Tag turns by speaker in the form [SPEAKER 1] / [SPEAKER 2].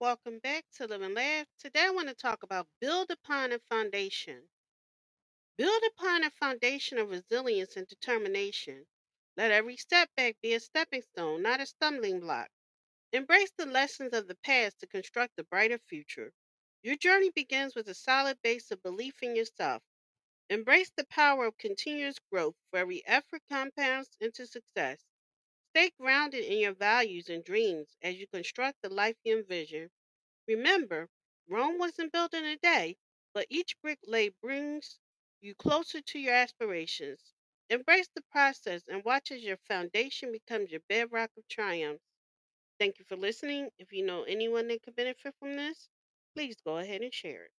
[SPEAKER 1] Welcome back to Live and Laugh. Today I want to talk about build upon a foundation. Build upon a foundation of resilience and determination. Let every setback be a stepping stone, not a stumbling block. Embrace the lessons of the past to construct a brighter future. Your journey begins with a solid base of belief in yourself. Embrace the power of continuous growth, for every effort compounds into success. Stay grounded in your values and dreams as you construct the life you envision. Remember, Rome wasn't built in a day, but each brick laid brings you closer to your aspirations. Embrace the process and watch as your foundation becomes your bedrock of triumph. Thank you for listening. If you know anyone that could benefit from this, please go ahead and share it.